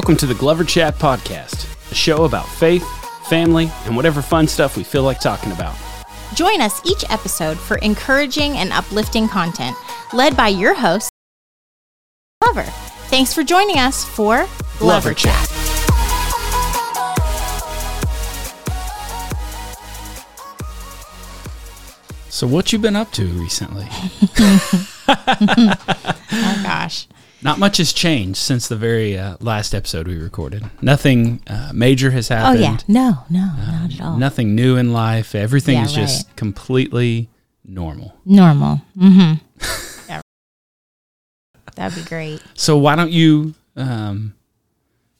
Welcome to the Glover Chat Podcast, a show about faith, family, and whatever fun stuff we feel like talking about. Join us each episode for encouraging and uplifting content led by your host, Glover. Thanks for joining us for Glover Chat. So, what you been up to recently? Oh gosh. Not much has changed since the very uh, last episode we recorded. Nothing uh, major has happened. Oh yeah. No, no, not at all. Nothing new in life. Everything Yeah, is just completely normal. Normal. Mm-hmm. yeah. That'd be great. So, why don't you um,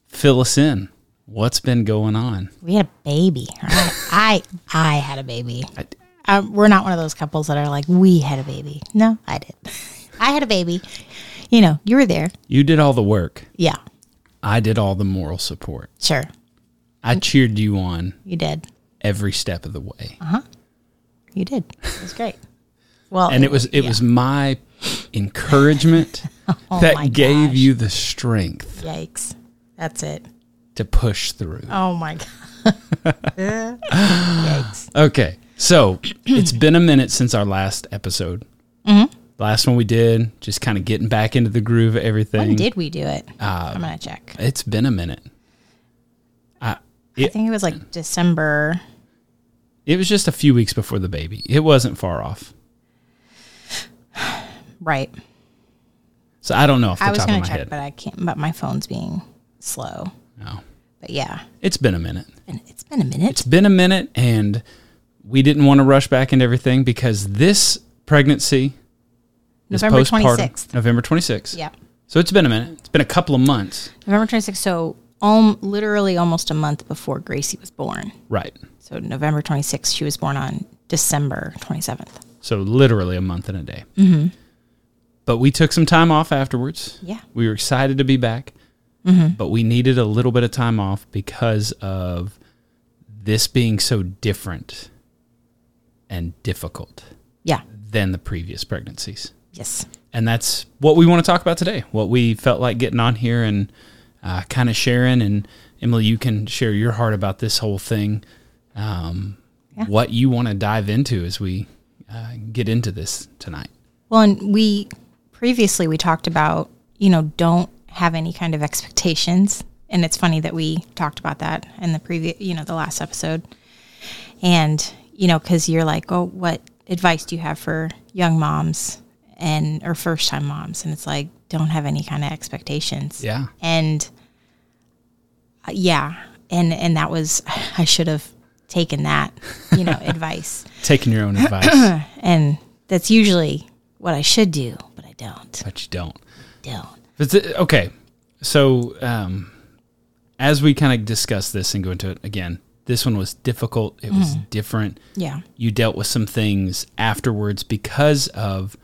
fill us in? What's been going on? We had a baby. I I, I had a baby. I- Um, we're not one of those couples that are like, we had a baby. No, I did. I had a baby. You know, you were there. You did all the work. Yeah, I did all the moral support. sure. I cheered you on You did. every step of the way. Uh huh. You did. It was great. Well, and it was it was my encouragement Oh that my gave you the strength Yikes. That's it. to push through. Oh my god. Yikes. Okay, so it's been a minute since our last episode. Mm-hmm. Last one we did, just kind of getting back into the groove of everything. When did we do it? Uh, I'm gonna check. It's been a minute. I, I think it was like December. it was just a few weeks before the baby. It wasn't far off. Right. So I don't know off the I was top gonna my check, head. but I can't. But my phone's being slow. no, But yeah, it's been a minute. and it's been a minute. It's been a minute, and we didn't want to rush back into everything because this pregnancy November 26th. November 26th. yeah, So it's been a minute. It's been a couple of months. November 26th. So, um, literally almost a month before Gracie was born. Right. So November 26th, she was born on December 27th. So literally a month and a day. Mm-hmm. But we took some time off afterwards. Yeah. We were excited to be back, but we needed a little bit of time off because of this being so different and difficult Yeah. than the previous pregnancies. Yes. And that's what we want to talk about today. What we felt like getting on here and uh, kind of sharing. And Emily, you can share your heart about this whole thing. Um, Yeah. What you want to dive into as we uh, get into this tonight. Well, and we previously we talked about, you know, don't have any kind of expectations. And it's funny that we talked about that in the previous, you know, the last episode. And, you know, cuz you're like, "Oh, what advice do you have for young moms and or first-time moms?" And it's like, don't have any kind of expectations. Yeah. And uh, yeah, and and that was I should have taken that, you know, advice. Taking your own advice, And that's usually what I should do, but I don't. but you don't. Don't. But th- okay. So, um, as we kind of discuss this and go into it again, this one was difficult. It was different. Yeah. you dealt with some things afterwards because of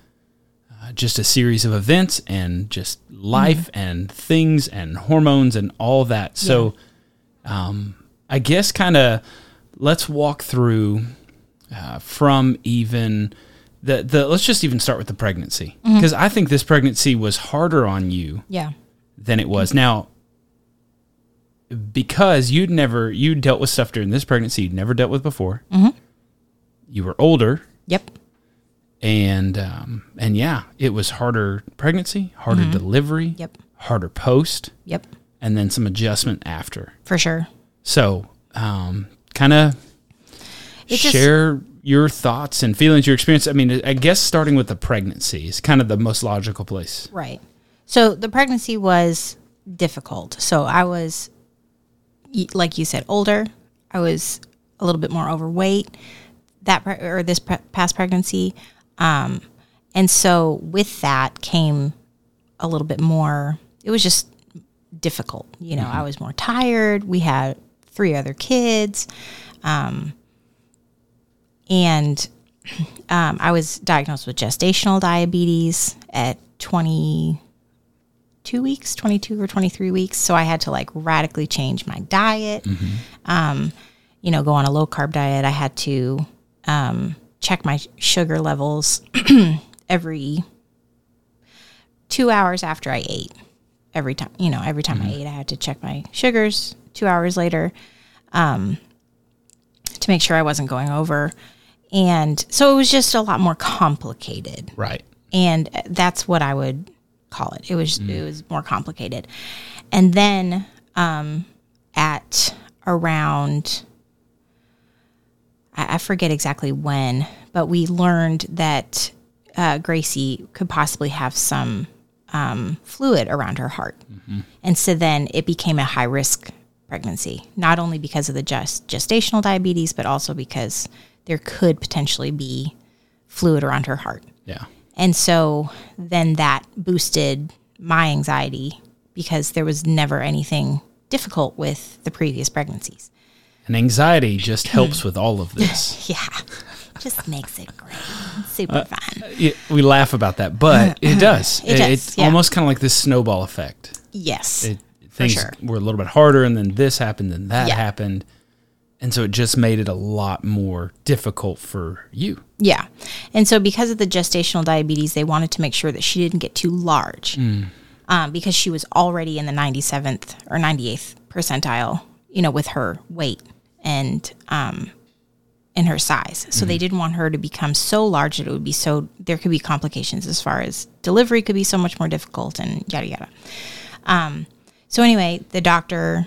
just a series of events and just life and things and hormones and all that. So, um, I guess kind of let's walk through uh, from even the the let's just even start with the pregnancy because I think this pregnancy was harder on you Yeah. than it was now because you'd never you dealt with stuff during this pregnancy you'd never dealt with before Mm-hmm. you were older Yep. And um, and yeah it was harder pregnancy harder delivery Yep. harder post Yep. and then some adjustment after For sure. so um, kind of It just- share your thoughts and feelings your experience i mean i guess starting with the pregnancy is kind of the most logical place Right. So the pregnancy was difficult. So I was, like you said, older. I was a little bit more overweight that pre- or this pre- past pregnancy, um, and so with that came a little bit more. It was just difficult. You know, I was more tired. We had three other kids, um, and um, I was diagnosed with gestational diabetes at 22 weeks, 22 or 23 weeks. So I had to like radically change my diet, um, you know, go on a low carb diet. I had to um, check my sugar levels every two hours after I ate. every time. You know, every time I ate, I had to check my sugars two hours later um, to make sure I wasn't going over. And so it was just a lot more complicated Right. and that's what I would call it. It was it was more complicated, and then um, at around I, I forget exactly when, but we learned that uh, Gracie could possibly have some um, fluid around her heart, and so then it became a high risk pregnancy, not only because of the gest- gestational diabetes, but also because there could potentially be fluid around her heart. Yeah. And so then that boosted my anxiety because there was never anything difficult with the previous pregnancies. And anxiety just helps with all of this. Yeah. Just makes it great. Super fun. Yeah, we laugh about that, but it does. It does, It's yeah. almost kind of like this snowball effect. Yes. It, things sure. were a little bit harder, and then this happened, and that Yeah. happened, and so it just made it a lot more difficult for you. yeah. And so because of the gestational diabetes, they wanted to make sure that she didn't get too large um, because she was already in the 97th or 98th percentile, you know, with her weight and um, and her size. So they didn't want her to become so large that it would be so there could be complications as far as delivery could be so much more difficult and yada yada. Um, so anyway, the doctor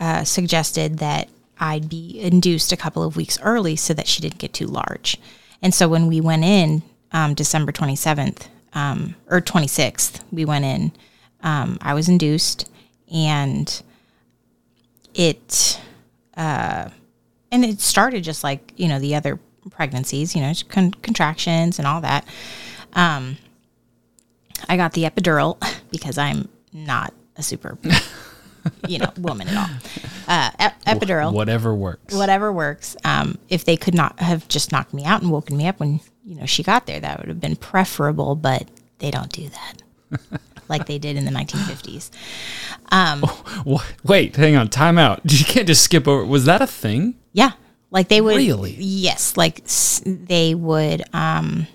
uh, suggested that I'd be induced a couple of weeks early so that she didn't get too large. And so when we went in um, December 27th um, or 26th, we went in, um, I was induced and it, uh, and it started just like, you know, the other pregnancies, you know, con- contractions and all that. Um, I got the epidural because I'm not a super, you know, woman at all. Uh, ep- epidural Whatever works. whatever works. Um, if they could not have just knocked me out and woken me up when you know she got there, that would have been preferable. But they don't do that like they did in the 1950s. Wha- Wait, hang on. Time out. You can't just skip over. Was that a thing? Yeah, like they would. Really? Yes, like s- they would. Um,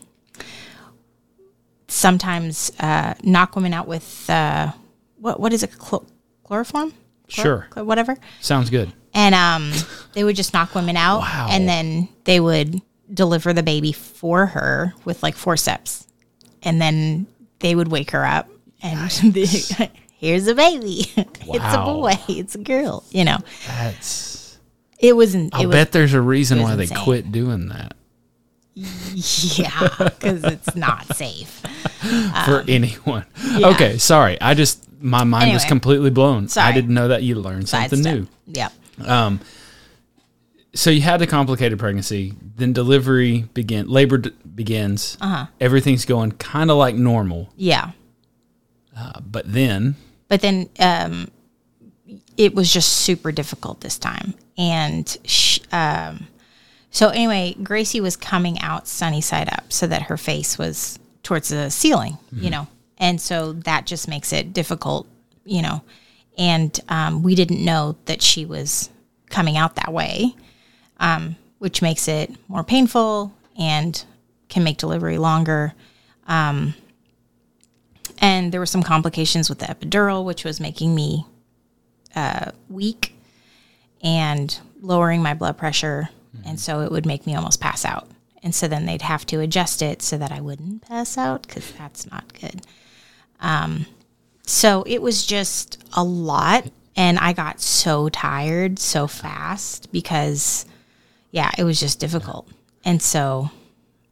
sometimes uh, knock women out with uh, what? What is it? Chlor- chloroform? Chlor- Sure. whatever. Sounds good. and um, they would just knock women out, Wow. and then they would deliver the baby for her with like forceps, and then they would wake her up, and here's a baby. it's a boy. It's a girl. You know, That's. it wasn't. I'll was, bet there's a reason why they quit doing that yeah, because it's not safe. for anyone. Okay, sorry. I just my mind was completely blown. I didn't know that you learned something new. Yep. so you had the complicated pregnancy then delivery begin labor d- begins uh-huh. everything's going kind of like normal Yeah. Uh, but then but then um, it was just super difficult this time. And sh- um, so anyway gracie was coming out sunny side up so that her face was towards the ceiling you know? And so that just makes it difficult you know? And um, we didn't know that she was coming out that way um, which makes it more painful and can make delivery longer and there were some complications with the epidural, which was making me uh, weak and lowering my blood pressure, and so it would make me almost pass out. And so then they'd have to adjust it so that I wouldn't pass out because that's not good. Um, so it was just a lot, and I got so tired so fast because, yeah, it was just difficult. And so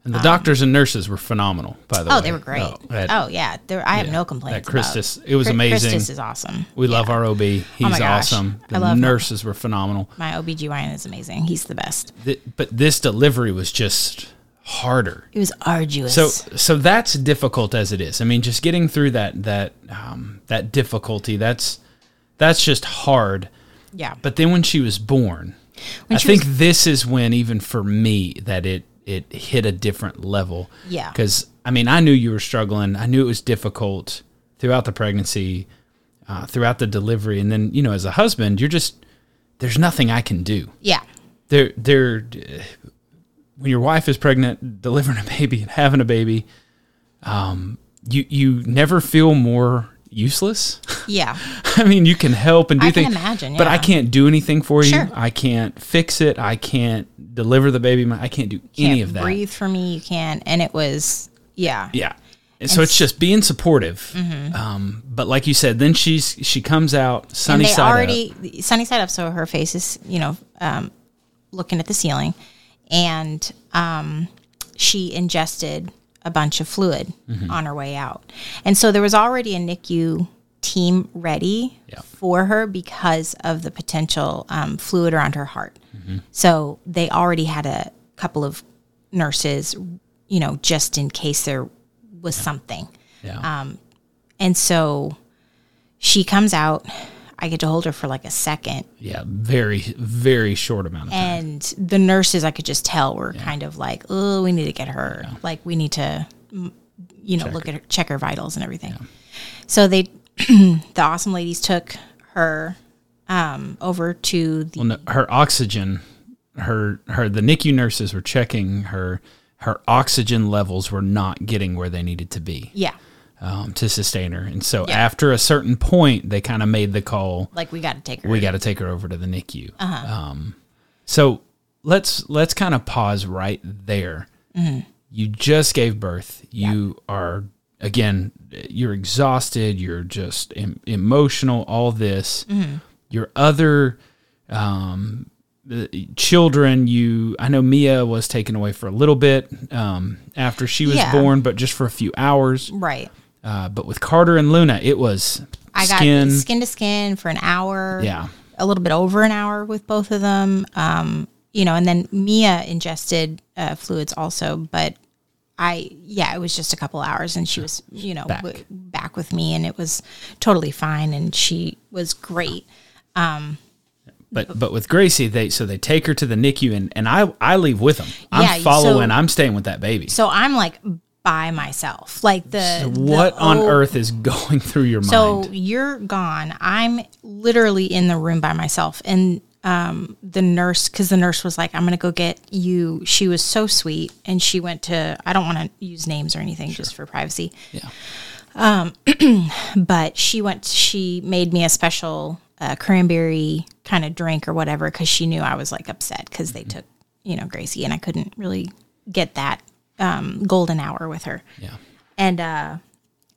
and the doctors and nurses were phenomenal by the way Oh, they were great. Oh, Oh, yeah, there, I have yeah, no that complaints. Christus- about. it was amazing. Christus is awesome. we love our ob he's Oh my gosh. awesome I the love him. nurses were phenomenal My OBGYN is amazing. He's the best. Th- but this delivery was just harder It was arduous. So so that's difficult as it is. I mean, just getting through that that um, that difficulty that's that's just hard. yeah, But then when she was born, When I think this is when even for me that it it hit a different level. Yeah. Because I mean, I knew you were struggling. I knew it was difficult throughout the pregnancy, uh, throughout the delivery, and then you know, as a husband, you're just there's nothing I can do yeah, there there when your wife is pregnant delivering a baby and having a baby um you you never feel more useless Yeah. I mean, you can help and do I can things, imagine, but I can't do anything for you. Sure. I can't fix it. I can't deliver the baby. I can't do any Can't of that. breathe for me. You can't. And it was, yeah. Yeah. And so it's just being supportive. Mm-hmm. Um, but like you said, then she's she comes out sunny side up. already sunny side up so her face is you know um, looking at the ceiling and um, she ingested a bunch of fluid Mm-hmm. on her way out and so there was already a nicu team ready Yeah. for her because of the potential um, fluid around her heart Mm-hmm. so they already had a couple of nurses you know just in case there was something Yeah. um, and so she comes out. I get to hold her for like a second. yeah. Very, very short amount of time. And the nurses, I could just tell, were kind of like, oh, we need to get her. Like, we need to, you know, look at her, check her vitals and everything. So they, the awesome ladies took her um, over to the, Well, no, her oxygen, her her the NICU nurses were checking her. Her oxygen levels were not getting where they needed to be yeah, um, to sustain her, and so Yeah. after a certain point, they kind of made the call. like we got to take her. we got to take her over to the NICU. Uh-huh. Um, so let's let's kind of pause right there. Mm-hmm. You just gave birth. You are again, you're exhausted. You're just em- emotional. All this. Mm-hmm. Your other um, children. You, I know Mia was taken away for a little bit um, after she was Yeah. born, but just for a few hours. right. Uh, but with Carter and Luna, it was I got skin. skin to skin for an hour. Yeah. a little bit over an hour with both of them. Um, you know, and then Mia ingested uh, fluids also, but I, yeah, it was just a couple hours, and she was, you know, Back. w- back with me, and it was totally fine, and she was great. Um, but but with Gracie, they so they take her to the NICU and, and I I leave with them. I'm Yeah, following. so- I'm staying with that baby. So I'm like by myself, like the what the on old- earth is going through your So mind? So you're gone. I'm literally in the room by myself. And um, the nurse, because the nurse was like, I'm going to go get you. She was so sweet. And she went to, I don't want to use names or anything just for privacy. Yeah. Um, but she went, she made me a special uh, cranberry kind of drink or whatever because she knew I was like upset because they took, you know, Gracie and I couldn't really get that um, golden hour with her Yeah. and uh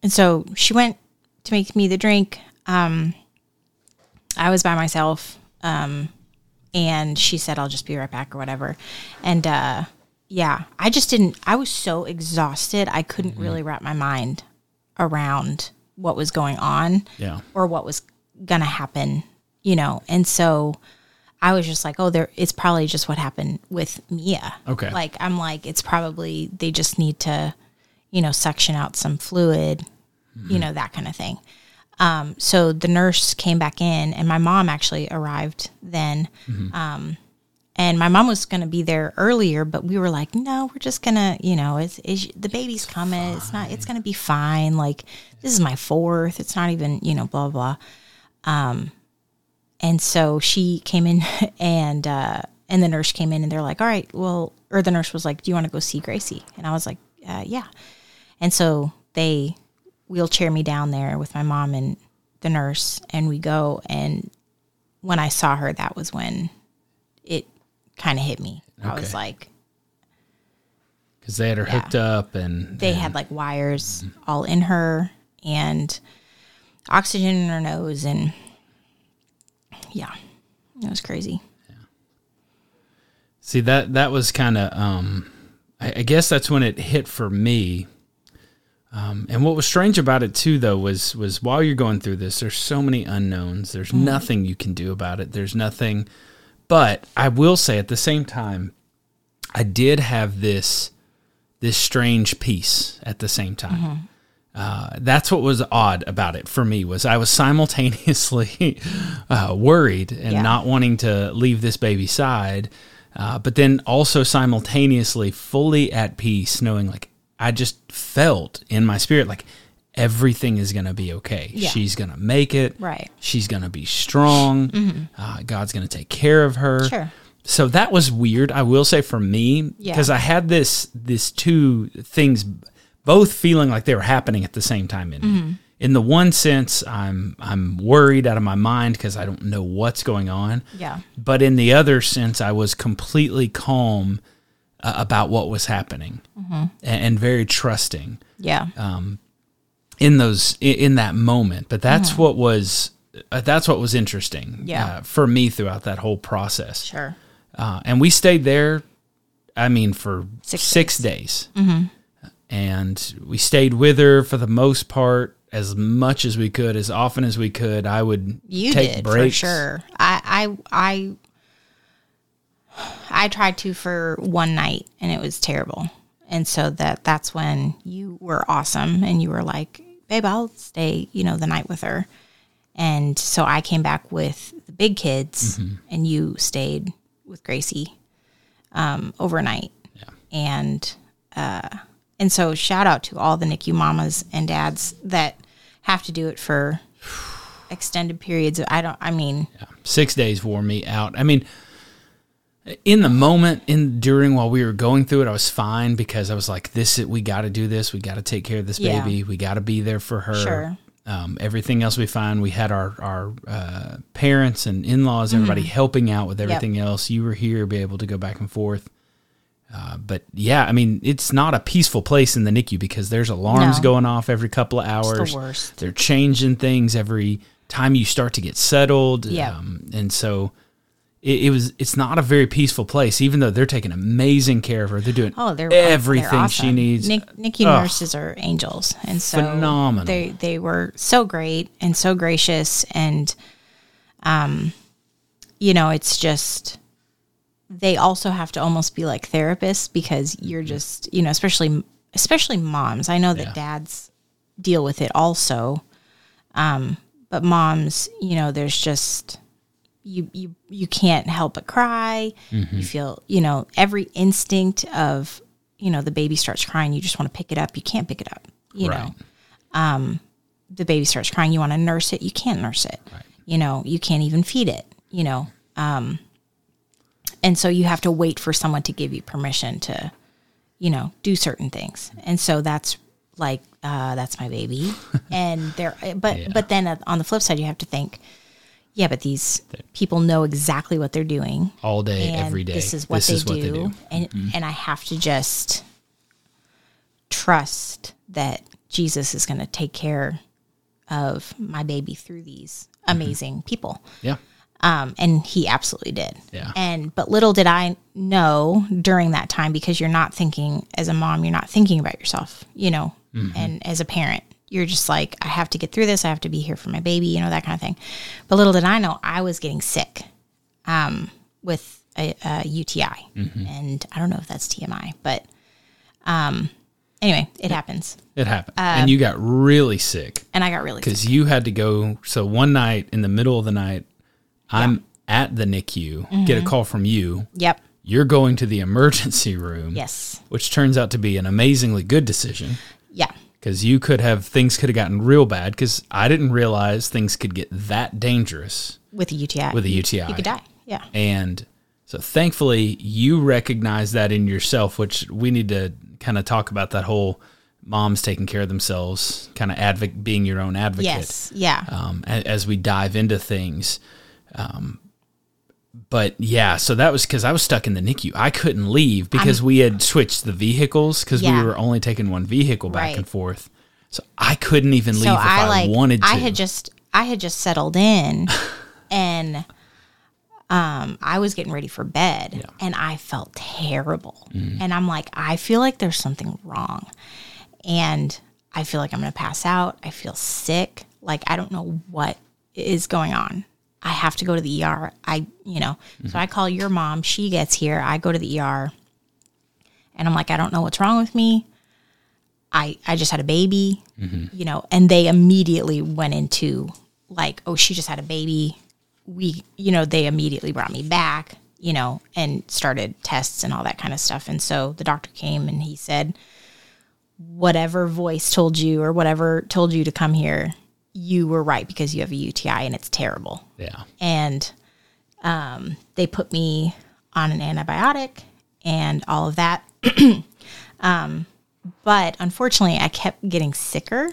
and so she went to make me the drink um i was by myself um and she said i'll just be right back or whatever. And uh yeah i just didn't i was so exhausted i couldn't really wrap my mind around what was going on Yeah. or what was gonna happen you know? And so i was just like oh there it's probably just what happened with mia. Okay. like i'm like it's probably they just need to you know suction out some fluid you know that kind of thing um, so the nurse came back in and my mom actually arrived then. Um, and my mom was going to be there earlier but we were like no we're just gonna you know it's, it's the baby's coming. It's not it's gonna be fine. Like this is my fourth. It's not even you know blah blah um, and so she came in and uh, and the nurse came in and they're like all right well or the nurse was like do you want to go see gracie? And i was like uh, yeah. And so they wheelchair me down there with my mom and the nurse, and we go. And when I saw her, that was when it kind of hit me. I was like, Because they had her hooked up and they had like wires all in her and oxygen in her nose. And yeah, it was crazy. See that that was kind of um, I, I guess that's when it hit for me. Um, and what was strange about it too, though, was was while you're going through this, there's so many unknowns. There's nothing you can do about it. There's nothing. But I will say at the same time, I did have this this strange peace at the same time. Uh, that's what was odd about it for me was I was simultaneously uh, worried and Yeah. not wanting to leave this baby's side, uh, but then also simultaneously fully at peace, knowing like I just felt in my spirit like everything is gonna be okay. Yeah. She's gonna make it. Right. She's gonna be strong. Uh, God's gonna take care of her. Sure. So that was weird. I will say for me Yeah. because I had this this two things both feeling like they were happening at the same time in me. in the one sense, I'm I'm worried out of my mind because I don't know what's going on. Yeah. But in the other sense, I was completely calm uh, about what was happening and, and very trusting Yeah. Um, in those in, that moment. But that's what was uh, that's what was interesting. Mm-hmm. Yeah. uh, for me throughout that whole process. sure. Uh, and we stayed there, I mean, for Six six, days. And we stayed with her for the most part, as much as we could, as often as we could. I would You take did breaks. for sure. I I I I tried to for one night and it was terrible. And so that that's when you were awesome and you were like, "Babe, I'll stay, you know, the night with her." And so I came back with the big kids Mm-hmm. and you stayed with Gracie um overnight. Yeah. And uh and so shout out to all the NICU mamas and dads that have to do it for extended periods. I don't. I mean, Six days wore me out. I mean, in the moment, in during while we were going through it, I was fine because I was like, "This, is, we got to do this. We got to take care of this Yeah. baby. We got to be there for her." Sure. Um, everything else we find, we had our our uh, parents and in laws, Mm-hmm. everybody helping out with everything else. You were here, be able to go back and forth. Uh, but yeah, I mean, it's not a peaceful place in the NICU because there's alarms No. going off every couple of hours. worst. They're changing things every time you start to get settled. Yeah. Um, and so it, it was. It's not a very peaceful place, even though they're taking amazing care of her. They're doing oh, they're everything they're she needs. Nic- NICU nurses are angels, and so Phenomenal. They they were so great and so gracious, and um, you know, it's just they also have to almost be like therapists because you're just you know, especially especially moms. I know that Yeah. dads deal with it also, um, but moms, you know, there's just you you you can't help but cry. Mm-hmm. You feel, you know, every instinct of, you know, the baby starts crying, you just want to pick it up. You can't pick it up. You Right. know. Um the baby starts crying, you want to nurse it, you can't nurse it. You know, you can't even feed it, you know. Um and so you have to wait for someone to give you permission to, you know, do certain things. And so that's like uh that's my baby. and there but Yeah. but then on the flip side you have to think yeah, but these people know exactly what they're doing. all day, every day. This is what, they, do, And and I have to just trust that Jesus is going to take care of my baby through these amazing people. Yeah. Um, and he absolutely did. Yeah. And but little did I know during that time because you're not thinking as a mom, you're not thinking about yourself, you know, Mm-hmm. and as a parent, you're just like, I have to get through this. I have to be here for my baby, you know, that kind of thing. But little did I know I was getting sick um, with a, a UTI, Mm-hmm. and I don't know if that's TMI, but um, anyway, it happens, It happened. Uh, and you got really sick and I got really sick. because you had to go. So one night in the middle of the night, I'm at the NICU, Mm-hmm. get a call from you. Yep. You're going to the emergency room. Yes. Which turns out to be an amazingly good decision Yeah. Because you could have things could have gotten real bad because I didn't realize things could get that dangerous With a UTI, with a UTI. you could die. Yeah. And so thankfully you recognize that in yourself, which we need to kind of talk about that whole moms taking care of themselves, kind of advocate, being your own advocate. Yes. Yeah. Um, as we dive into things. Um, but yeah, so that was because I was stuck in the NICU. I couldn't leave because we had switched the vehicles because Yeah. we were only taking one vehicle back Right. and forth. So I couldn't even leave so if I, I wanted to. I had just I had just settled in and um I was getting ready for bed and I felt terrible. Mm-hmm. And I'm like I feel like there's something wrong. And I feel like I'm going to pass out. I feel sick. Like I don't know what is going on. I have to go to the ER. I, you know, Mm-hmm. so I call your mom. She gets here. I go to the ER. And I'm like, I don't know what's wrong with me. I I just had a baby, Mm-hmm. you know, and they immediately went into like, oh, she just had a baby. We, you know, they immediately brought me back, you know, and started tests and all that kind of stuff. And so the doctor came and he said, whatever voice told you or whatever told you to come here, you were right because you have a UTI and it's terrible yeah. and um, they put me on an antibiotic and all of that. um, but unfortunately, I kept getting sicker.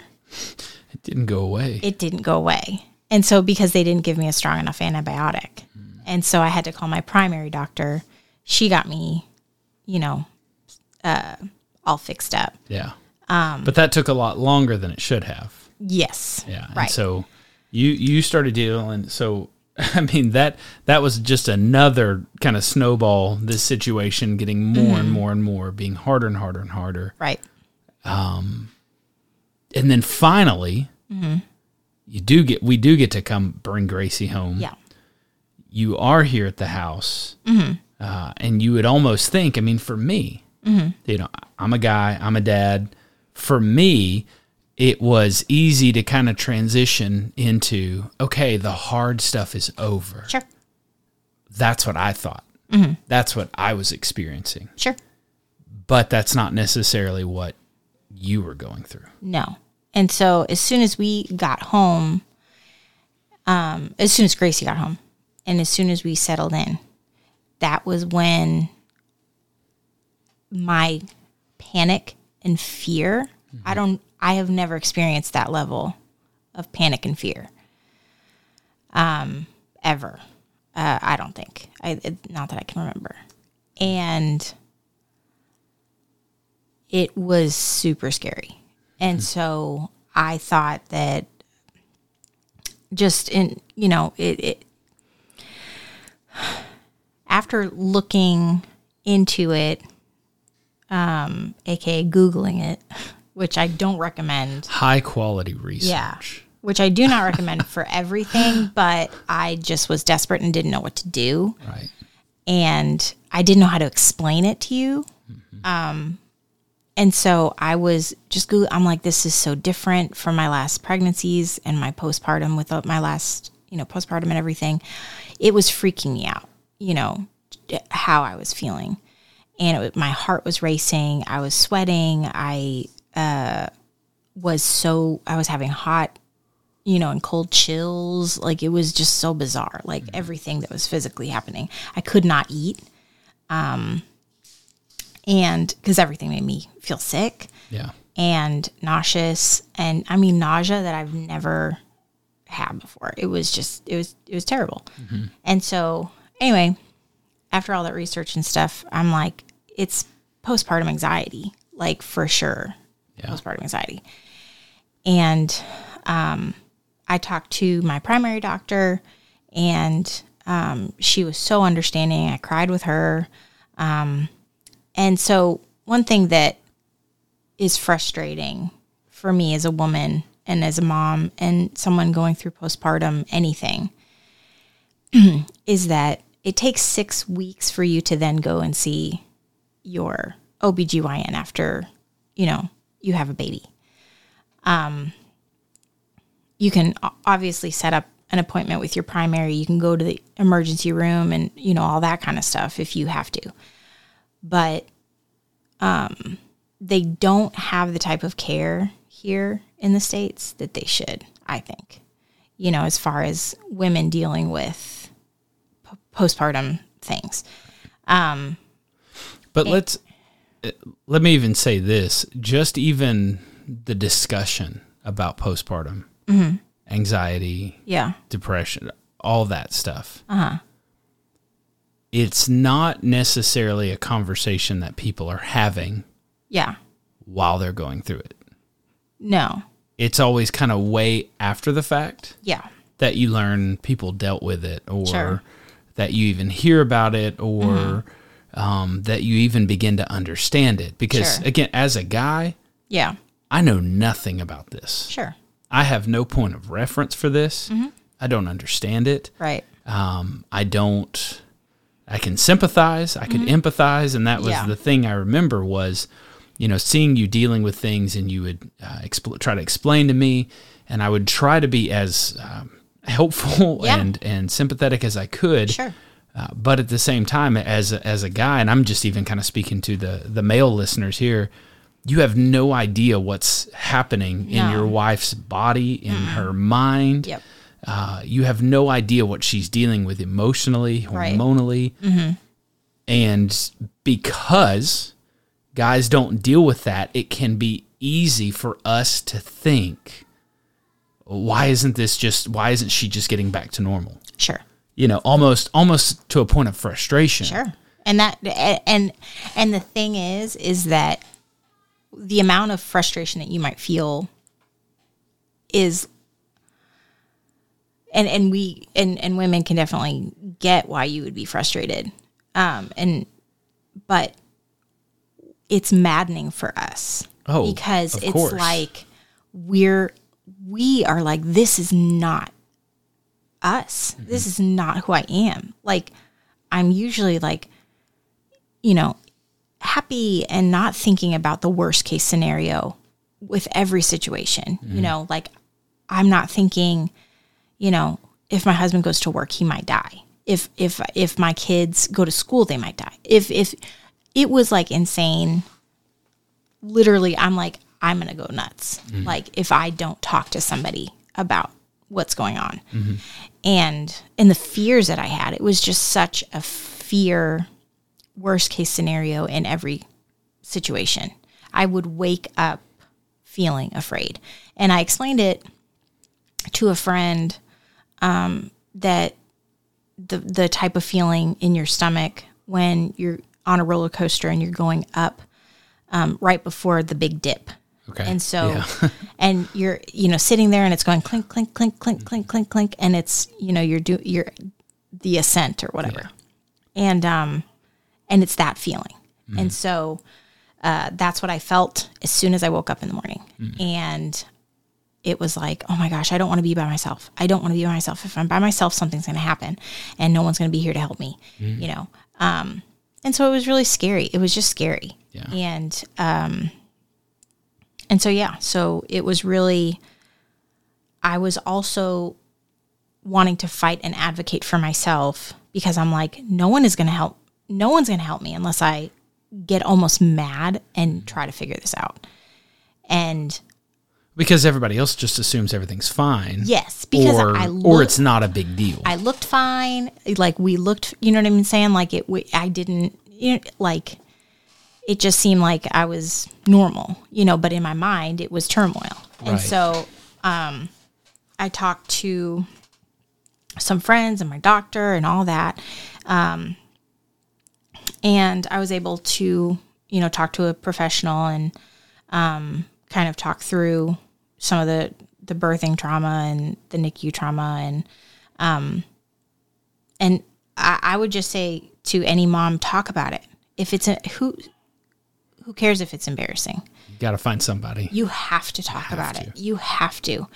It didn't go away. it didn't go away. And so because they didn't give me a strong enough antibiotic. And so I had to call my primary doctor. She got me, you know, uh, all fixed up. yeah. Um, but that took a lot longer than it should have. Yes. Yeah. And Right. so you you started dealing so I mean that that was just another kind of snowball this situation getting more Mm-hmm. and more and more being harder and harder and harder. right. Um, and then finally you do get we do get to come bring Gracie home. Yeah. You are here at the house. Uh, and you would almost think, I mean, for me, you know, I'm a guy, I'm a dad. For me, it was easy to kind of transition into, okay, the hard stuff is over. Sure. That's what I thought. That's what I was experiencing. Sure. But that's not necessarily what you were going through. No. And so as soon as we got home, um, as soon as Gracie got home, and as soon as we settled in, that was when my panic and fear. I don't. I have never experienced that level of panic and fear. Um, ever. Uh, I don't think. I it, not that I can remember, and it was super scary. And so I thought that just in, you know, it, it after looking into it, um, aka Googling it, which I don't recommend. High quality research. Yeah. Which I do not recommend for everything, but I just was desperate and didn't know what to do Right. and I didn't know how to explain it to you. Um, and so I was just Google. I'm like, this is so different from my last pregnancies and my postpartum with uh, my last, you know, postpartum and everything. It was freaking me out, you know, how I was feeling, and it, my heart was racing. I was sweating. I uh, was so I was having hot you know, and cold chills. Like it was just so bizarre. Like everything that was physically happening. I could not eat. Um, and because everything made me feel sick Yeah. and nauseous. And I mean, nausea that I've never had before. It was just, it was, it was terrible. And so, anyway, after all that research and stuff, I'm like, it's postpartum anxiety, like for sure. Yeah. Postpartum anxiety. And um, I talked to my primary doctor, and um, she was so understanding. I cried with her. Um, and so, one thing that is frustrating for me as a woman and as a mom and someone going through postpartum anything is that it takes six weeks for you to then go and see your OBGYN after, you know, you have a baby. Um, you can obviously set up an appointment with your primary. You can go to the emergency room and, you know, all that kind of stuff if you have to. But um, they don't have the type of care here in the States that they should, I think. You know, as far as women dealing with p- postpartum things. But let's let me even say this: just even the discussion about postpartum anxiety, Yeah. depression, all that stuff. Uh-huh. It's not necessarily a conversation that people are having Yeah. while they're going through it. No. It's always kind of way after the fact Yeah. that you learn people dealt with it or Sure. Mm-hmm. that you even hear about it or um, that you even begin to understand it. Because, Sure. again, as a guy, Yeah. I know nothing about this. Sure. I have no point of reference for this. Mm-hmm. I don't understand it. Right. Um, I don't. I can sympathize. I could empathize, and that was Mm-hmm. Yeah. the thing I remember was, you know, seeing you dealing with things, and you would uh, expl- try to explain to me, and I would try to be as um, helpful Yeah. and and sympathetic as I could. Sure. Uh, but at the same time, as a, as a guy, and I'm just even kind of speaking to the the male listeners here, you have no idea what's happening in your wife's body, in her mind. Yep. Uh, you have no idea what she's dealing with emotionally, Right. hormonally, and because guys don't deal with that, it can be easy for us to think why isn't this just why isn't she just getting back to normal? Sure. You know, almost almost to a point of frustration. Sure. And that and and the thing is is that the amount of frustration that you might feel is and and we and and women can definitely get why you would be frustrated. Um and but it's maddening for us. Oh, because it's course. like we're we are like this is not us. Mm-hmm. This is not who I am. Like I'm usually like you know happy and not thinking about the worst case scenario with every situation. Mm-hmm. You know, like I'm not thinking, you know, if my husband goes to work, he might die. If if if my kids go to school, they might die. If if it was like insane literally I'm like I'm going to go nuts. Like if I don't talk to somebody about what's going on. And and the fears that I had, it was just such a fear worst case scenario in every situation. I would wake up feeling afraid. And I explained it to a friend um, that the the type of feeling in your stomach when you're on a roller coaster and you're going up um, right before the big dip. Okay. And so, Yeah. and you're, you know, sitting there and it's going clink, clink, clink, clink, clink, clink, clink. And it's, you know, you're doing, you're the ascent or whatever. And, um, and it's that feeling. And so, uh, that's what I felt as soon as I woke up in the morning. And it was like, oh my gosh, I don't want to be by myself. I don't want to be by myself. If I'm by myself, something's going to happen and no one's going to be here to help me, you know? Um, and so it was really scary. It was just scary. Yeah. And, um, and so, yeah, so it was really, I was also wanting to fight and advocate for myself because I'm like, no one is going to help. No one's going to help me unless I get almost mad and try to figure this out. And because everybody else just assumes everything's fine. yes, because or, I or it's not a big deal. I looked fine. Like we looked, you know what I'm saying? Like it, we, I didn't, you know, like it just seemed like I was normal, you know, but in my mind it was turmoil. And so, um, I talked to some friends and my doctor and all that. Um, and I was able to, you know, talk to a professional and, um, kind of talk through some of the, the birthing trauma and the NICU trauma and, um, and I, I would just say to any mom, talk about it. If it's a, who, who cares if it's embarrassing? you got to find somebody. You have to talk about it. You have to.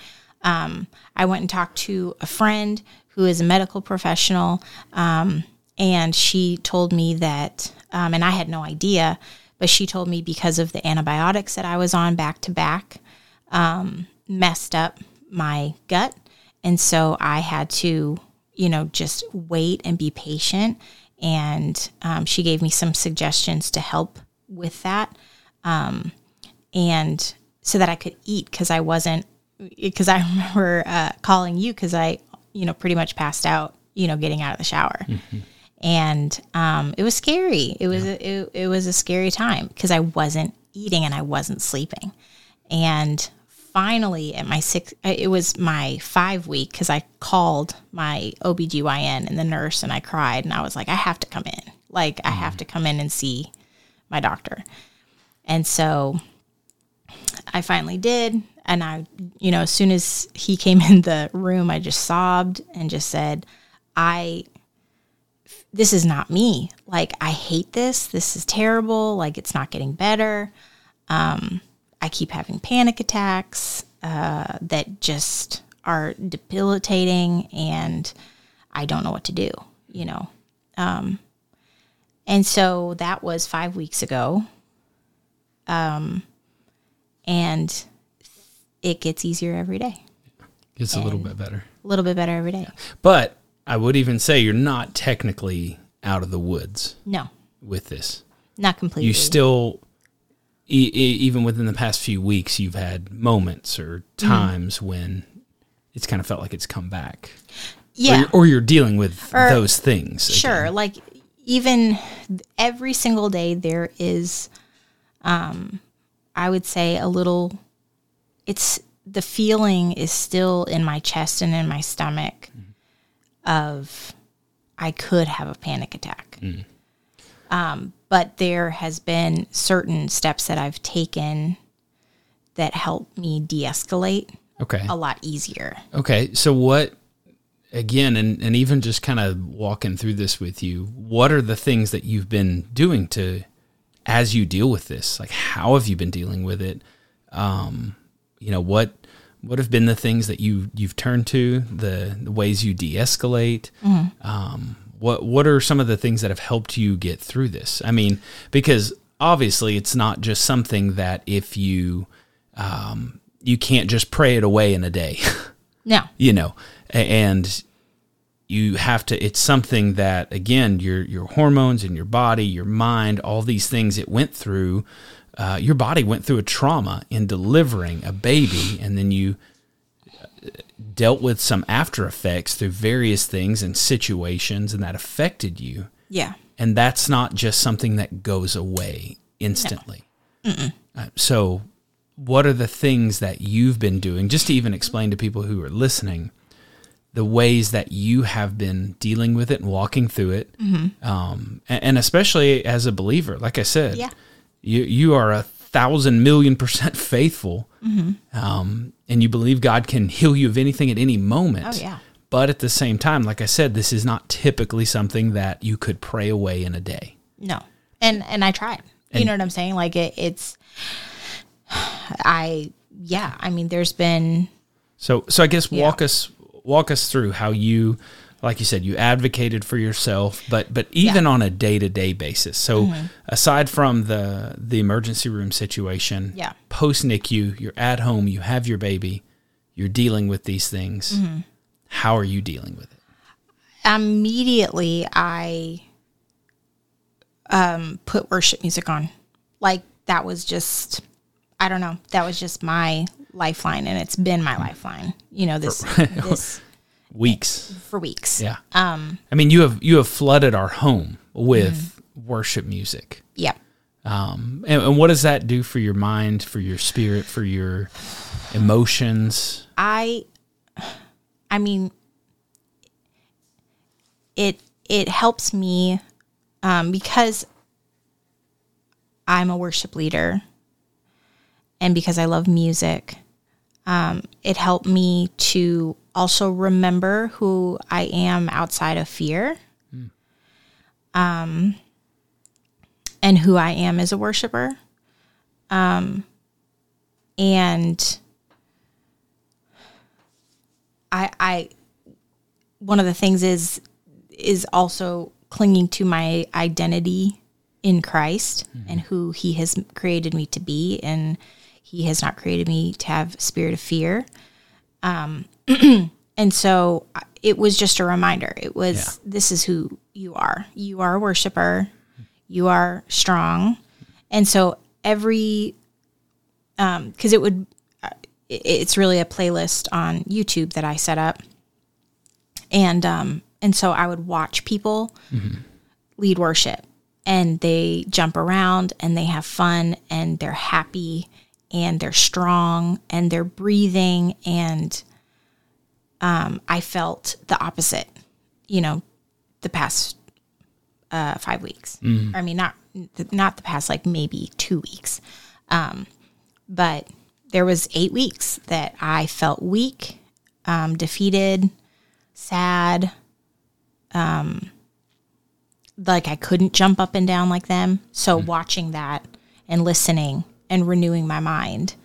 Um, I went and talked to a friend who is a medical professional, um, and she told me that, um, and I had no idea, but she told me because of the antibiotics that I was on back to back, um, messed up my gut. And so I had to, you know, just wait and be patient. And um, she gave me some suggestions to help with that Um, and so that I could eat because I wasn't because I remember uh, calling you because I you know pretty much passed out you know getting out of the shower. And um, it was scary. It was a, it, it was a scary time because I wasn't eating and I wasn't sleeping. And finally at my six uh, it was my five week because I called my OBGYN and the nurse and I cried and I was like I have to come in. Like I have to come in and see my doctor and so I finally did. And I, you know, as soon as he came in the room, I just sobbed and just said, I, this is not me. Like, I hate this. This is terrible. Like, it's not getting better. Um, I keep having panic attacks uh, that just are debilitating and I don't know what to do, you know. Um, and so that was five weeks ago Um, and it gets easier every day. It's a little bit better. A little bit better every day. But I would even say you're not technically out of the woods No, with this. not completely. You still, e- e- even within the past few weeks, you've had moments or Mm-hmm. times when it's kind of felt like it's come back. yeah, Or you're, or you're dealing with Or- those things. again. sure. Like even every single day, there is, um, I would say a little. It's the feeling is still in my chest and in my stomach of I could have a panic attack. Um, but there has been certain steps that I've taken that help me de-escalate Okay. a lot easier. Okay. So what again and, and even just kind of walking through this with you, what are the things that you've been doing to as you deal with this? Like how have you been dealing with it? Um, you know, what what have been the things that you you've turned to, the, the ways you de-escalate? Um, what what are some of the things that have helped you get through this? I mean, because obviously it's not just something that if you um, you can't just pray it away in a day. No. you know and you have to it's something that again your your hormones and your body your mind all these things it went through uh, your body went through a trauma in delivering a baby and then you uh, dealt with some after effects through various things and situations and that affected you Yeah. and that's not just something that goes away instantly. Uh, so, what are the things that you've been doing, just to even explain to people who are listening, the ways that you have been dealing with it and walking through it, um, and, and especially as a believer, like I said, Yeah. you you are a thousand million percent faithful, um, and you believe God can heal you of anything at any moment. Oh, yeah. But at the same time, like I said, this is not typically something that you could pray away in a day. No. And and I tried. you know what I'm saying? Like it, it's I yeah, I mean there's been So, so I guess Yeah. walk us walk us through how you, like you said, you advocated for yourself, but but even on a day to day basis. So, Mm-hmm. aside from the the emergency room situation, Yeah. post NICU, you're at home, you have your baby, you're dealing with these things. Mm-hmm. How are you dealing with it? immediately I um put worship music on. Like that was just I don't know, that was just my lifeline and it's been my lifeline. You know, this this Weeks, for weeks. yeah. Um, I mean, you have you have flooded our home with worship music. Yep. Um, and, and what does that do for your mind, for your spirit, for your emotions? I I mean it it helps me um, because I'm a worship leader and because I love music um, it helped me to also remember who I am outside of fear. Um, and who I am as a worshiper. Um, and I, I one of the things is is also clinging to my identity in Christ and who He has created me to be, and He has not created me to have a spirit of fear. Um, and so it was just a reminder. It was Yeah. this is who you are. You are a worshiper. You are strong, and so every because it would uh, it's really a playlist on YouTube that I set up, and um and so I would watch people lead worship, and they jump around and they have fun and they're happy and they're strong and they're breathing and um I felt the opposite, you know, the past uh five weeks. I mean not not the past like maybe two weeks um, but there was eight weeks that I felt weak, um, defeated, sad, um, like I couldn't jump up and down like them. So watching that and listening and renewing my mind,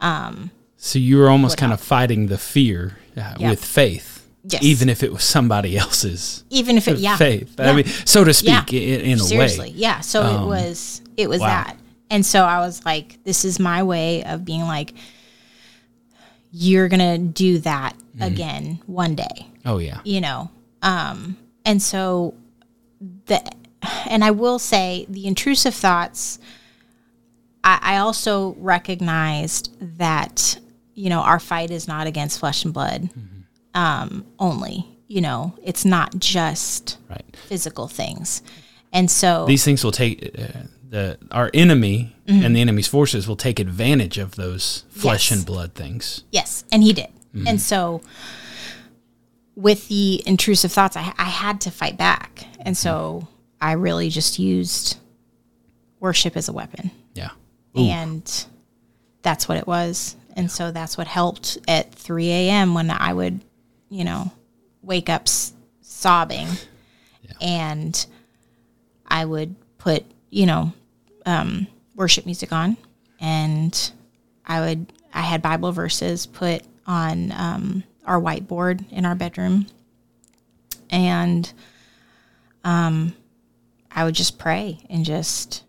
So you were almost kind of fighting the fear uh, Yeah. with faith, Yes. even if it was somebody else's even if it, yeah, faith. I mean, so to Yeah. speak, in, in a seriously, way. yeah. So it was, it was wow. that, and so I was like, this is my way of being like, you're gonna do that again one day. Oh yeah, you know um and so the and i will say the intrusive thoughts i, I also recognized that you know our fight is not against flesh and blood um only you know it's not just right. physical things and so These things will take. Uh, the our enemy and the enemy's forces will take advantage of those flesh Yes. and blood things. Yes, and he did. And so, with the intrusive thoughts, I, I had to fight back. And so, I really just used worship as a weapon. Yeah. And that's what it was. And so, that's what helped at 3 a.m. when I would, you know, wake up s- sobbing. And I would put, you know, um, worship music on. And I would I had Bible verses put on um, our whiteboard in our bedroom, and um, I would just pray and just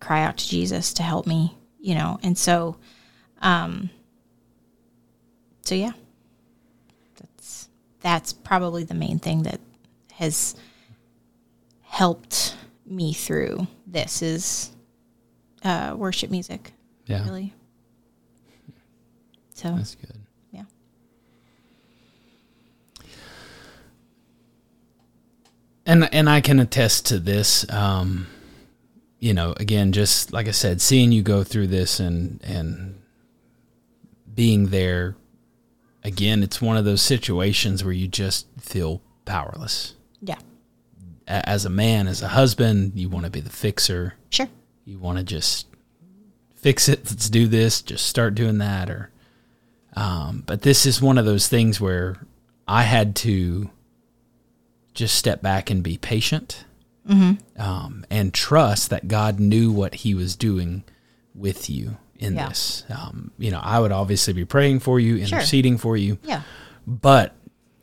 cry out to Jesus to help me, you know. And so, um, so yeah, that's that's probably the main thing that has helped me through this is uh, worship music Yeah. really. So That's good. yeah, and and I can attest to this. Um, you know, again, just like I said, seeing you go through this and and being there. Again, it's one of those situations where you just feel powerless. yeah, As a man, as a husband, you want to be the fixer. sure, You want to just fix it. Let's do this. Just start doing that. Or, um, but this is one of those things where I had to just step back and be patient um, and trust that God knew what He was doing with you in Yeah. this. Um, you know, I would obviously be praying for you, Sure. interceding for you, yeah, but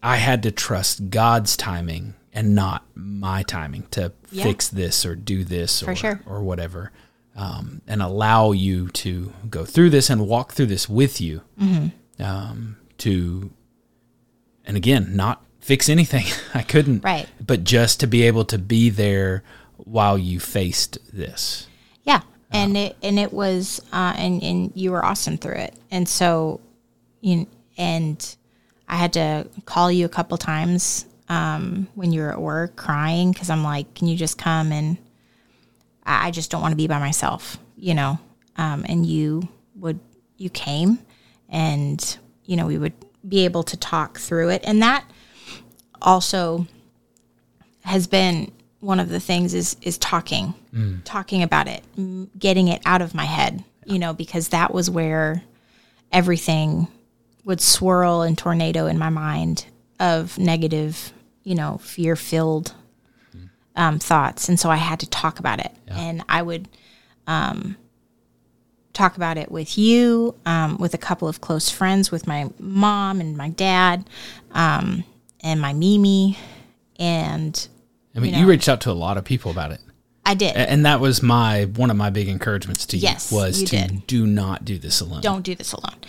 I had to trust God's timing and not my timing to Yeah. fix this or do this or, sure. or whatever. Um, and allow you to go through this and walk through this with you Mm-hmm. um, to, and again, not fix anything. I couldn't, Right. but just to be able to be there while you faced this. yeah. And it and it was uh, and and you were awesome through it. And so, you and I had to call you a couple times um, when you were at work crying because I'm like, can you just come and I, I just don't want to be by myself, you know. Um, and you would you came, and you know we would be able to talk through it, and that also has been one of the things is is talking talking about it getting it out of my head you know because that was where everything would swirl and tornado in my mind of negative you know fear filled um, thoughts. And so i had to talk about it. And i would um, talk about it with you um, with a couple of close friends with my mom and my dad um, and my mimi and I mean, You you, reached out to a lot of people about it. i did And that was my one of my big encouragements to you Yes, was you to did. do not do this alone. don't do this alone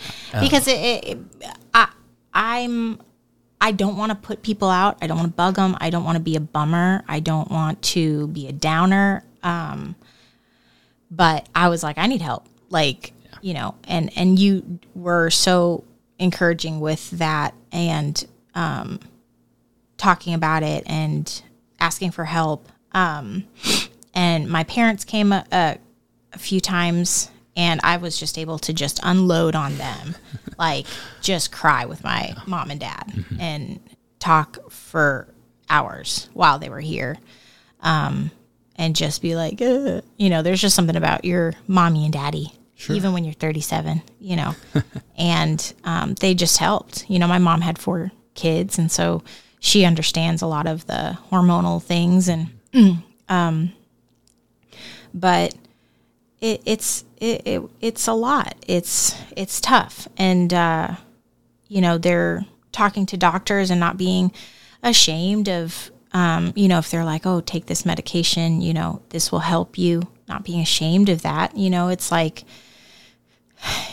because it, it, I I'm I don't want to put people out. I don't want to bug them. I don't want to be a bummer. I don't want to be a downer. Um, but I was like, I need help. Like you know, and and you were so encouraging with that and um, talking about it and asking for help. Um, and my parents came a, a, a few times and I was just able to just unload on them, like just cry with my mom and dad and talk for hours while they were here. Um, and just be like, "Ugh." you know, there's just something about your mommy and daddy, even when you're 37, you know, and um, they just helped. You know, my mom had four kids, and so she understands a lot of the hormonal things and um but it, it's it, it it's a lot. It's it's tough, and uh, you know they're talking to doctors and not being ashamed of um, you know if they're like, oh, take this medication, you know this will help you. Not being ashamed of that, you know, it's like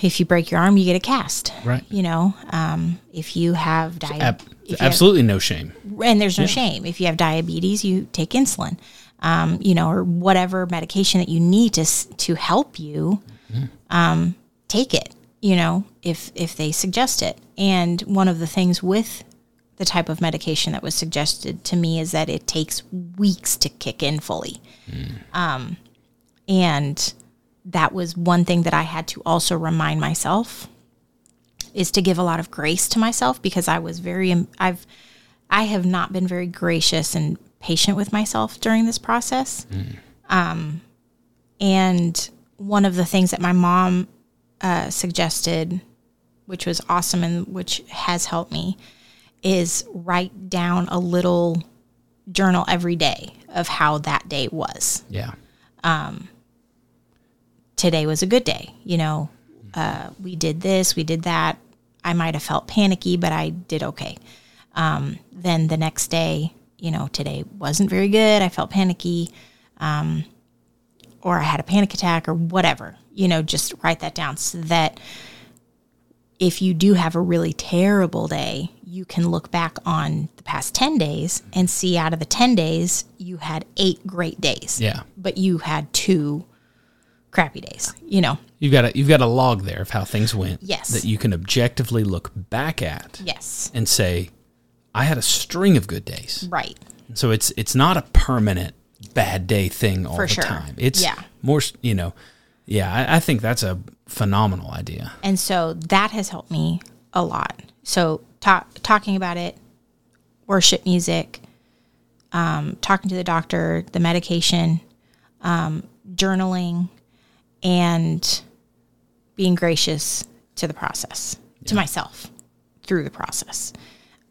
if you break your arm, you get a cast. Right. You know, um, if you have Ab- diabetes, if you have- absolutely no shame. and there's no shame. If you have diabetes, you take insulin, um, you know, or whatever medication that you need to to help you. Um, take it, you know, if if they suggest it. And one of the things with the type of medication that was suggested to me is that it takes weeks to kick in fully. Um, and that was one thing that I had to also remind myself is to give a lot of grace to myself because I was very I've I have not been very gracious and patient with myself during this process. Um, and one of the things that my mom uh, suggested, which was awesome and which has helped me, is write down a little journal every day of how that day was. Yeah. Today was a good day. You know, uh, we did this, we did that. I might have felt panicky, but I did okay. Um, then the next day, you know, today wasn't very good. I felt panicky, um, or I had a panic attack, or whatever. You know, just write that down so that if you do have a really terrible day, you can look back on the past 10 days and see out of the 10 days, you had eight great days. Yeah. But you had two crappy days, you know? You've got a you've got a log there of how things went. Yes. That you can objectively look back at Yes. and say, I had a string of good days. Right. So it's it's not a permanent bad day thing all For the sure. time. It's Yeah. more you know, yeah, I, I think that's a phenomenal idea. And so that has helped me a lot. So ta- talking about it, worship music, um, talking to the doctor, the medication, um, journaling, and being gracious to the process, to myself through the process.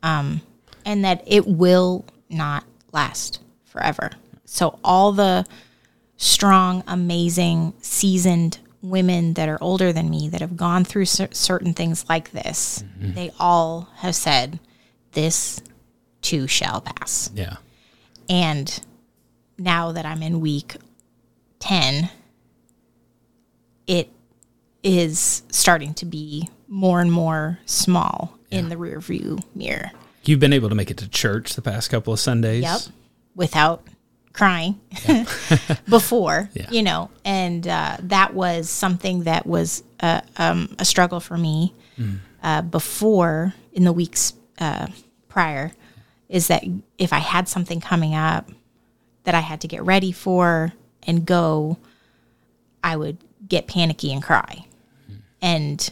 Um, and that it will not last forever. So all the strong, amazing, seasoned women that are older than me that have gone through cer- certain things like this, they all have said, This too shall pass. Yeah. And now that I'm in week 10, it is starting to be more and more small in the rear view mirror. You've been able to make it to church the past couple of Sundays. Yep. Without crying before, Yeah. you know, and uh, that was something that was a, um, a struggle for me uh, before in the weeks uh, prior. Is that if I had something coming up that I had to get ready for and go, I would get panicky and cry. And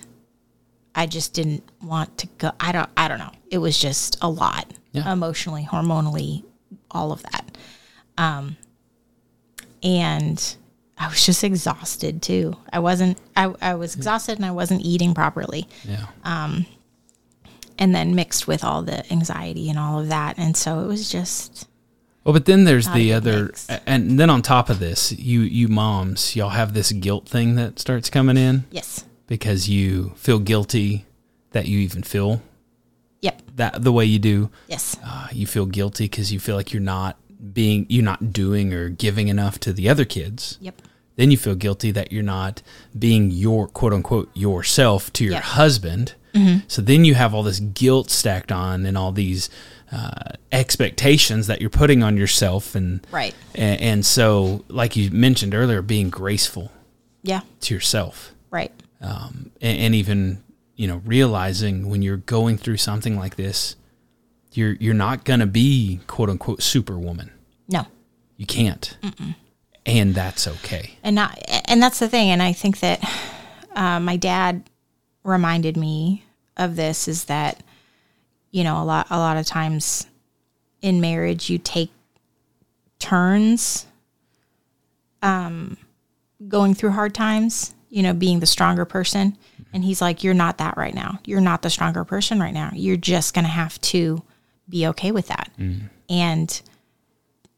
I just didn't want to go. I don't. I don't know. It was just a lot Yeah. emotionally, hormonally, all of that. Um, and I was just exhausted too. I wasn't. I, I was exhausted and I wasn't eating properly, Yeah. Um, and then mixed with all the anxiety and all of that, and so it was just Well, but then there's a the other, mix. and then on top of this, you you moms, y'all have this guilt thing that starts coming in yes, because you feel guilty that you even feel yep, that the way you do. yes, Uh, you feel guilty because you feel like you're not being, you're not doing or giving enough to the other kids. yep, Then you feel guilty that you're not being your quote unquote yourself to your Yep. husband. So then you have all this guilt stacked on and all these uh, expectations that you're putting on yourself and right, and, and so like you mentioned earlier being graceful yeah, to yourself. Right, um, and, and even you know realizing when you're going through something like this you're you're not gonna be quote unquote superwoman. No, you can't. And that's okay. And not and that's the thing and i think that uh, my dad reminded me of this is that you know a lot a lot of times in marriage you take turns um going through hard times you know being the stronger person. And he's like you're not that right now. You're not the stronger person right now. You're just going to have to be okay with that. And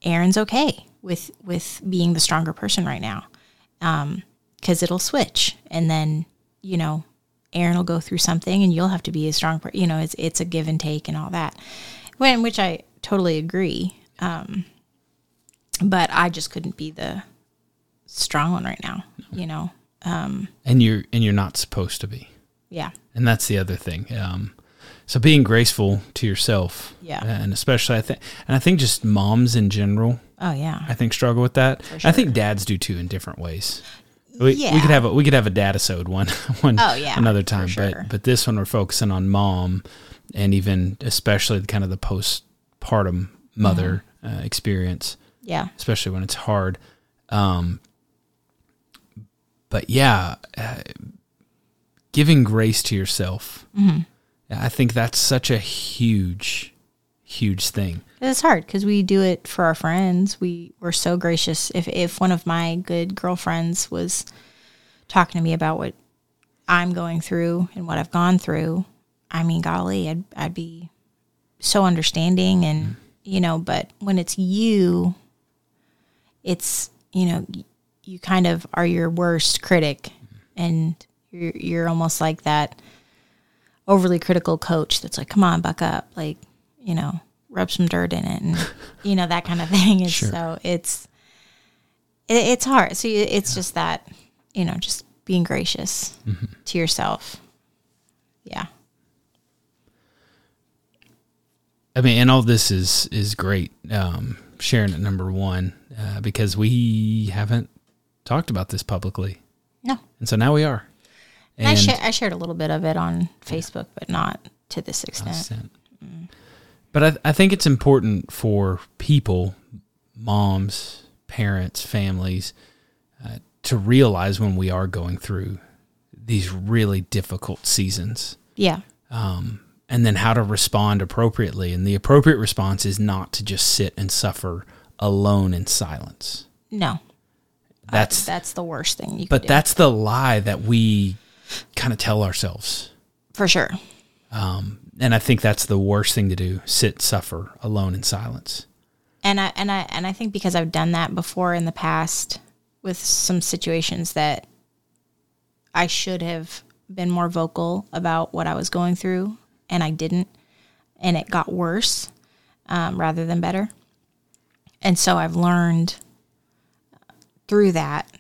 Aaron's okay with with being the stronger person right now, because it'll switch, and then you know, Aaron will go through something, and you'll have to be a strong. person. you know, it's it's a give and take and all that, when which I totally agree. Um, but I just couldn't be the strong one right now. You know, and you're and you're not supposed to be yeah, and that's the other thing um, so being graceful to yourself Yeah. and especially i think and i think just moms in general oh yeah, I think struggle with that. I think dads do too in different ways. We, we could have a we could have a dad episode one one Oh, yeah, another time, sure. but but this one we're focusing on mom and even especially the kind of the postpartum mother Mm-hmm. uh, experience, yeah, especially when it's hard. Um, but yeah, uh, giving grace to yourself. I think that's such a huge, huge thing. It's hard because we do it for our friends. We were so gracious. If if one of my good girlfriends was talking to me about what I'm going through and what I've gone through, I mean, golly, I'd I'd be so understanding and mm-hmm. you know. But when it's you, it's you know you kind of are your worst critic, mm-hmm. and you're you're almost like that overly critical coach that's like, come on, buck up, like you know, rub some dirt in it, and you know that kind of thing. And so it's it, it's hard. So it's just that you know, just being gracious to yourself. Yeah, I mean, and all this is is great. Um, sharing at number one uh, because we haven't talked about this publicly, no. and so now we are. And I, sha- I shared a little bit of it on Facebook, but not to this extent. Percent. But I, I think it's important for people, moms, parents, families, uh, to realize when we are going through these really difficult seasons Yeah, um, and then how to respond appropriately. And the appropriate response is not to just sit and suffer alone in silence. no, That's that's the worst thing you. but that's the lie that we kind of tell ourselves. for sure. And I think that's the worst thing to do: sit, suffer alone in silence. and I and I and I think because I've done that before in the past with some situations that I should have been more vocal about what I was going through, and I didn't, and it got worse um, rather than better. And so I've learned through that,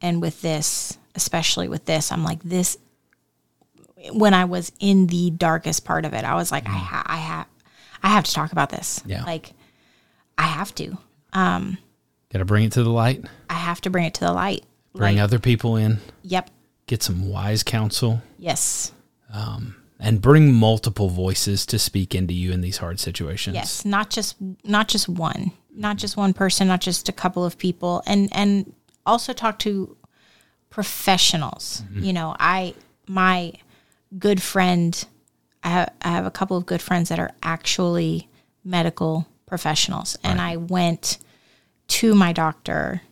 and with this, especially with this, I'm like this. When I was in the darkest part of it, I was like, I, ha- I have, I have to talk about this. Yeah. Like, I have to. Um, got to bring it to the light. I have to bring it to the light. Bring Like, other people in. Yep. Get some wise counsel. Yes. Um, and bring multiple voices to speak into you in these hard situations. Yes. Not just not just one. Not just one person, not just a couple of people. And and also talk to professionals. You know, I my good friend I have, I have a couple of good friends that are actually medical professionals and I went to my doctor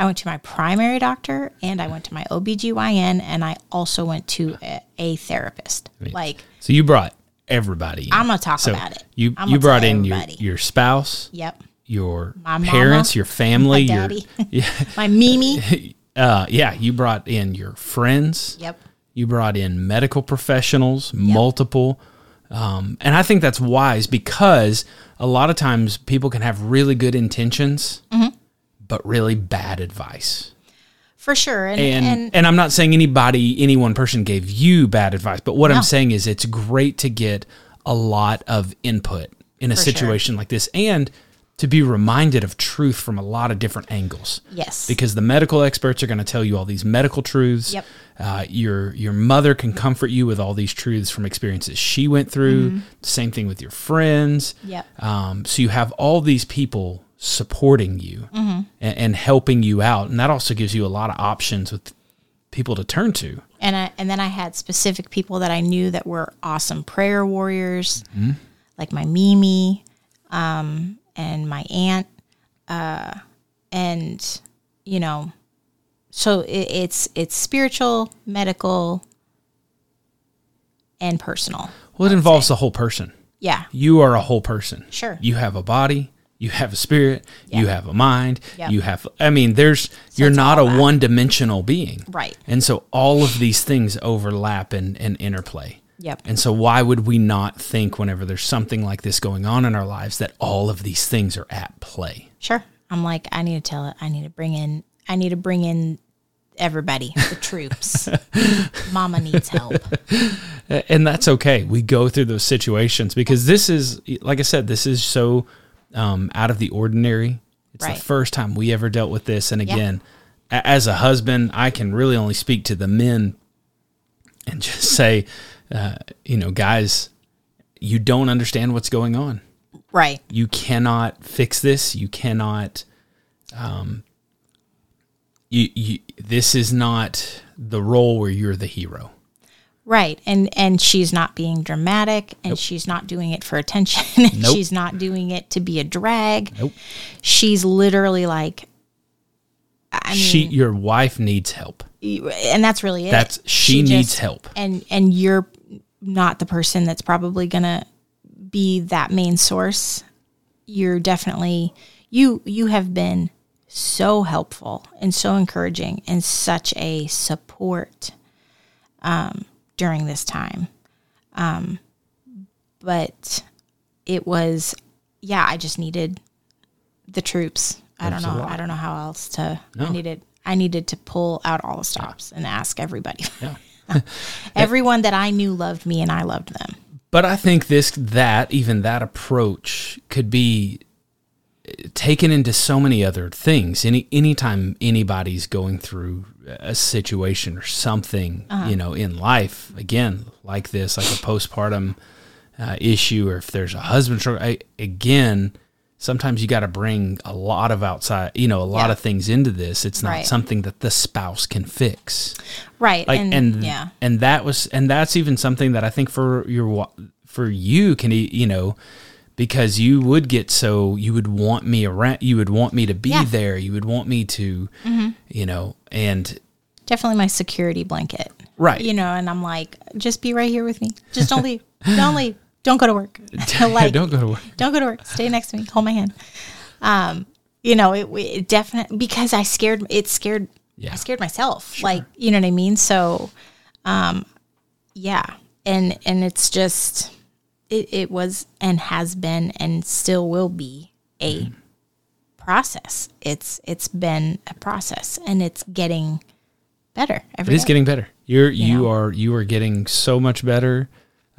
I went to my primary doctor and I went to my OBGYN and I also went to a, a therapist. Like, So you brought everybody. in. I'm gonna talk so about it. You you brought in your, everybody. your spouse, yep. your My mama, parents, your family, my your yeah, My Mimi. uh, yeah. You brought in your friends. Yep. You brought in medical professionals, multiple. Um, and I think that's wise because a lot of times people can have really good intentions, Mm-hmm. but really bad advice. For sure. And, And, and, and I'm not saying anybody, any one person gave you bad advice, but what No. I'm saying is it's great to get a lot of input in a For sure. situation like this and to be reminded of truth from a lot of different angles yes. because the medical experts are going to tell you all these medical truths. Yep. Uh, your your mother can comfort you with all these truths from experiences she went through. Same thing with your friends. Mm-hmm. Yep. Um, so you have all these people supporting you Mm-hmm. and, and helping you out, and that also gives you a lot of options with people to turn to. and I, and then I had specific people that I knew that were awesome prayer warriors, Mm-hmm. like my Mimi, um, and my aunt, uh, and you know, so it, it's it's spiritual, medical, and personal. Well, it involves the whole person. Yeah, You are a whole person. Sure. You have a body. You have a spirit. You have a mind. Yep. You have. I mean, there's. you're not a one-dimensional being. Right. And so all of these things overlap and, and interplay. Yep. And so why would we not think whenever there's something like this going on in our lives that all of these things are at play? sure. I'm like, I need to tell it. I need to bring in. I need to bring in everybody, the troops. Mama needs help. and that's okay. We go through those situations because this is, like I said, this is so um, out of the ordinary. It's Right. the first time we ever dealt with this. And again, a- as a husband, I can really only speak to the men and just say, uh, you know, guys, you don't understand what's going on. Right. You cannot fix this. You cannot. Um, you, you this is not the role where you're the hero. Right. And and she's not being dramatic and she's not doing it for attention. and Nope. she's not doing it to be a drag. Nope. She's literally like I mean she your wife needs help. and that's really it. That's she, needs help. And and you're not the person that's probably going to be that main source. You're definitely you you have been so helpful and so encouraging and such a support um, during this time. Um, but it was, yeah, I just needed the troops. I don't know. I don't know how else to. No. I needed. I needed to pull out all the stops and ask everybody. Yeah. Everyone that I knew loved me, and I loved them. But I think this that even that approach could be eh, taken into so many other things. Any anytime anybody's going through a situation or something, you know, in life, again, like this, like a postpartum uh, issue, or if there's a husband struggle, I, again, sometimes you got to bring a lot of outside, you know, a lot Yeah. of things into this. It's not Right. something that the spouse can fix Right. like and, and yeah. and that was and that's even something that I think for your for you can you know because you would get so you would want me around you would want me to be Yeah. Mm-hmm. there you would want me to you know and Definitely my security blanket. Right. You know, and I'm like, just be right here with me. Just don't leave. don't leave. Don't go to work. like, don't go to work don't go to work. Stay next to me. Hold my hand. Um, you know, it, it definitely because I scared it scared Yeah. I scared myself. Like, you know what I mean? So um yeah. And and it's just it, it was and has been and still will be a Mm-hmm. process. It's it's been a process and it's getting better it every is day. getting better you're you know? are you are getting so much better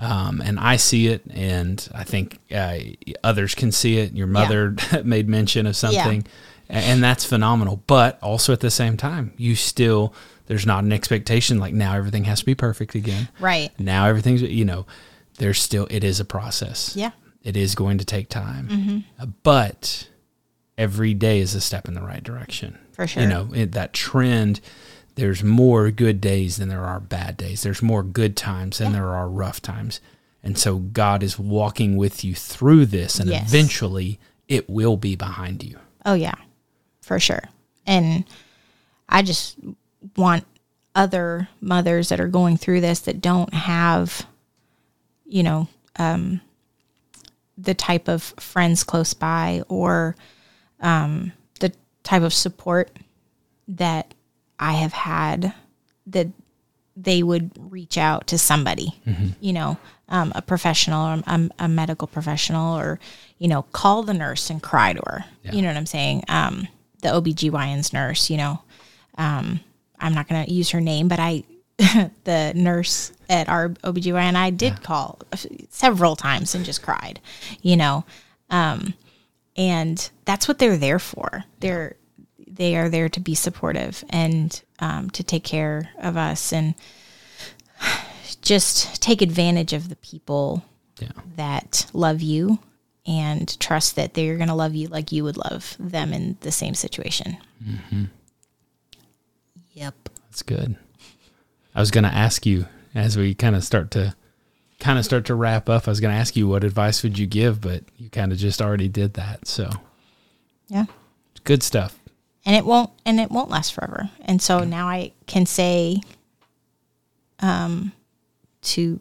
um, and I see it, and I think uh, others can see it. Your mother made mention of something, a- and that's phenomenal. But also at the same time, you still there's not an expectation like now everything has to be perfect again. Right. Now everything's you know there's still it is a process. Yeah. it is going to take time, Uh, but every day is a step in the right direction. For sure. You know it, that trend. There's more good days than there are bad days. There's more good times than there are rough times. And so God is walking with you through this, and Yes. eventually it will be behind you. Oh yeah, for sure. And I just want other mothers that are going through this that don't have, you know, um, the type of friends close by or um, the type of support that I have had that they would reach out to somebody, you know, um, a professional or a, a medical professional or, you know, call the nurse and cry to her. You know what I'm saying? Um, the OBGYN's nurse, you know, um, I'm not going to use her name, but I, the nurse at our OBGYN, I did call several times and just cried, you know, um, and that's what they're there for. They're, they are there to be supportive and um, to take care of us and just take advantage of the people Yeah. that love you and trust that they're going to love you like you would love them in the same situation. Yep. That's good. I was going to ask you as we kind of start to kind of start to wrap up. I was going to ask you what advice would you give, but you kind of just already did that. So Yeah. good stuff. And it won't and it won't last forever. And so now i can say um to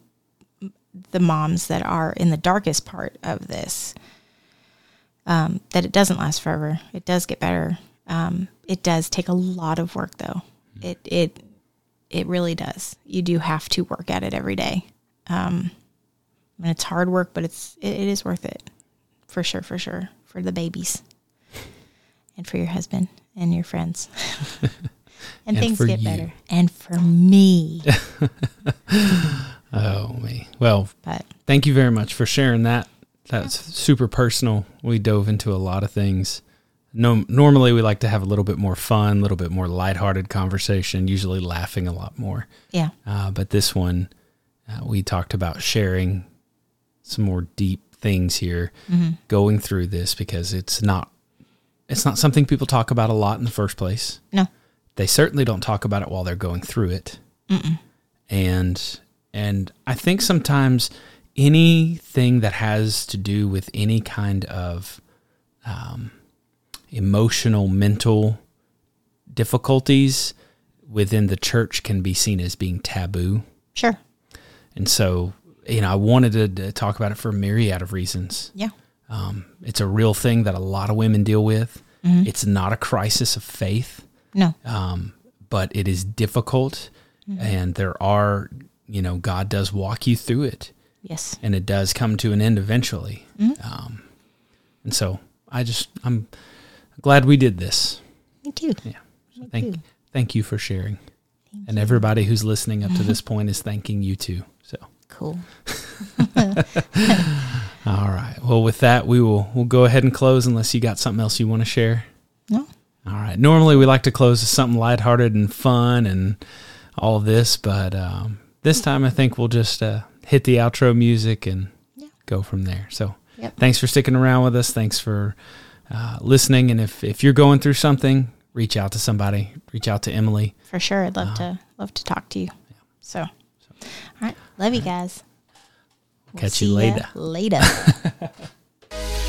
the moms that are in the darkest part of this um that it doesn't last forever. It does get better. Um it does take a lot of work though. It it it really does. You do have to work at it every day. Um and it's hard work but it's it, it is worth it. For sure for sure. For the babies. And for your husband and your friends. and, And things get you. better. And for me. Oh, me. Well, but thank you very much for sharing that. That's super personal. We dove into a lot of things. No, normally we like to have a little bit more fun, a little bit more lighthearted conversation, usually laughing a lot more. yeah. Uh, but this one, uh, we talked about sharing some more deep things here, going through this because it's not it's not something people talk about a lot in the first place. No. They certainly don't talk about it while they're going through it. And and I think sometimes anything that has to do with any kind of um, emotional, mental difficulties within the church can be seen as being taboo. Sure. And so, you know, I wanted to, to talk about it for a myriad of reasons. Yeah. Um, it's a real thing that a lot of women deal with. It's not a crisis of faith, No. um, but it is difficult, and there are, you know, God does walk you through it, Yes. and it does come to an end eventually. Um, and so, I just I'm glad we did this. Me too. Yeah. So thank thank you for sharing, and everybody who's listening up to this point is thanking you too. So. Cool. All right. Well, with that, we will we'll go ahead and close unless you got something else you want to share. No. All right. Normally, we like to close with something lighthearted and fun and all this, but um, this time I think we'll just uh, hit the outro music and Yeah. go from there. So, Yep. thanks for sticking around with us. Thanks for uh, listening. And if if you're going through something, reach out to somebody. Reach out to Emily. For sure. I'd love Uh-huh. to love to talk to you. So, all right. Love you guys. We'll Catch you later. later.